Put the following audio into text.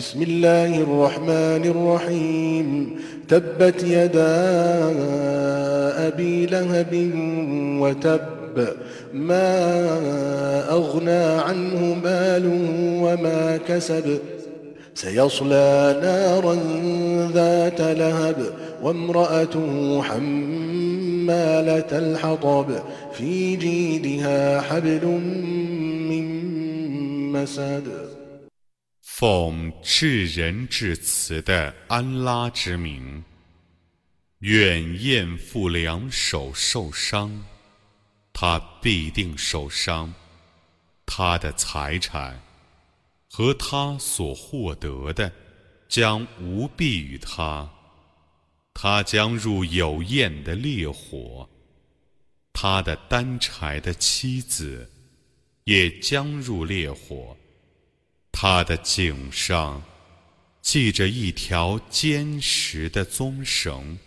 بسم الله الرحمن الرحيم. تبت يدا أبي لهب وتب ما أغنى عنه ماله وما كسب. سيصلى نارا ذات لهب وامرأته حمالة الحطب. في جيدها حبل من مسد. 奉至仁至慈的安拉之名，愿燕父两手受伤，他必定受伤，他的财产和他所获得的将无裨于他，他将入有焰的烈火，他的担柴的妻子也将入烈火。他的颈上系着一条坚实的棕绳。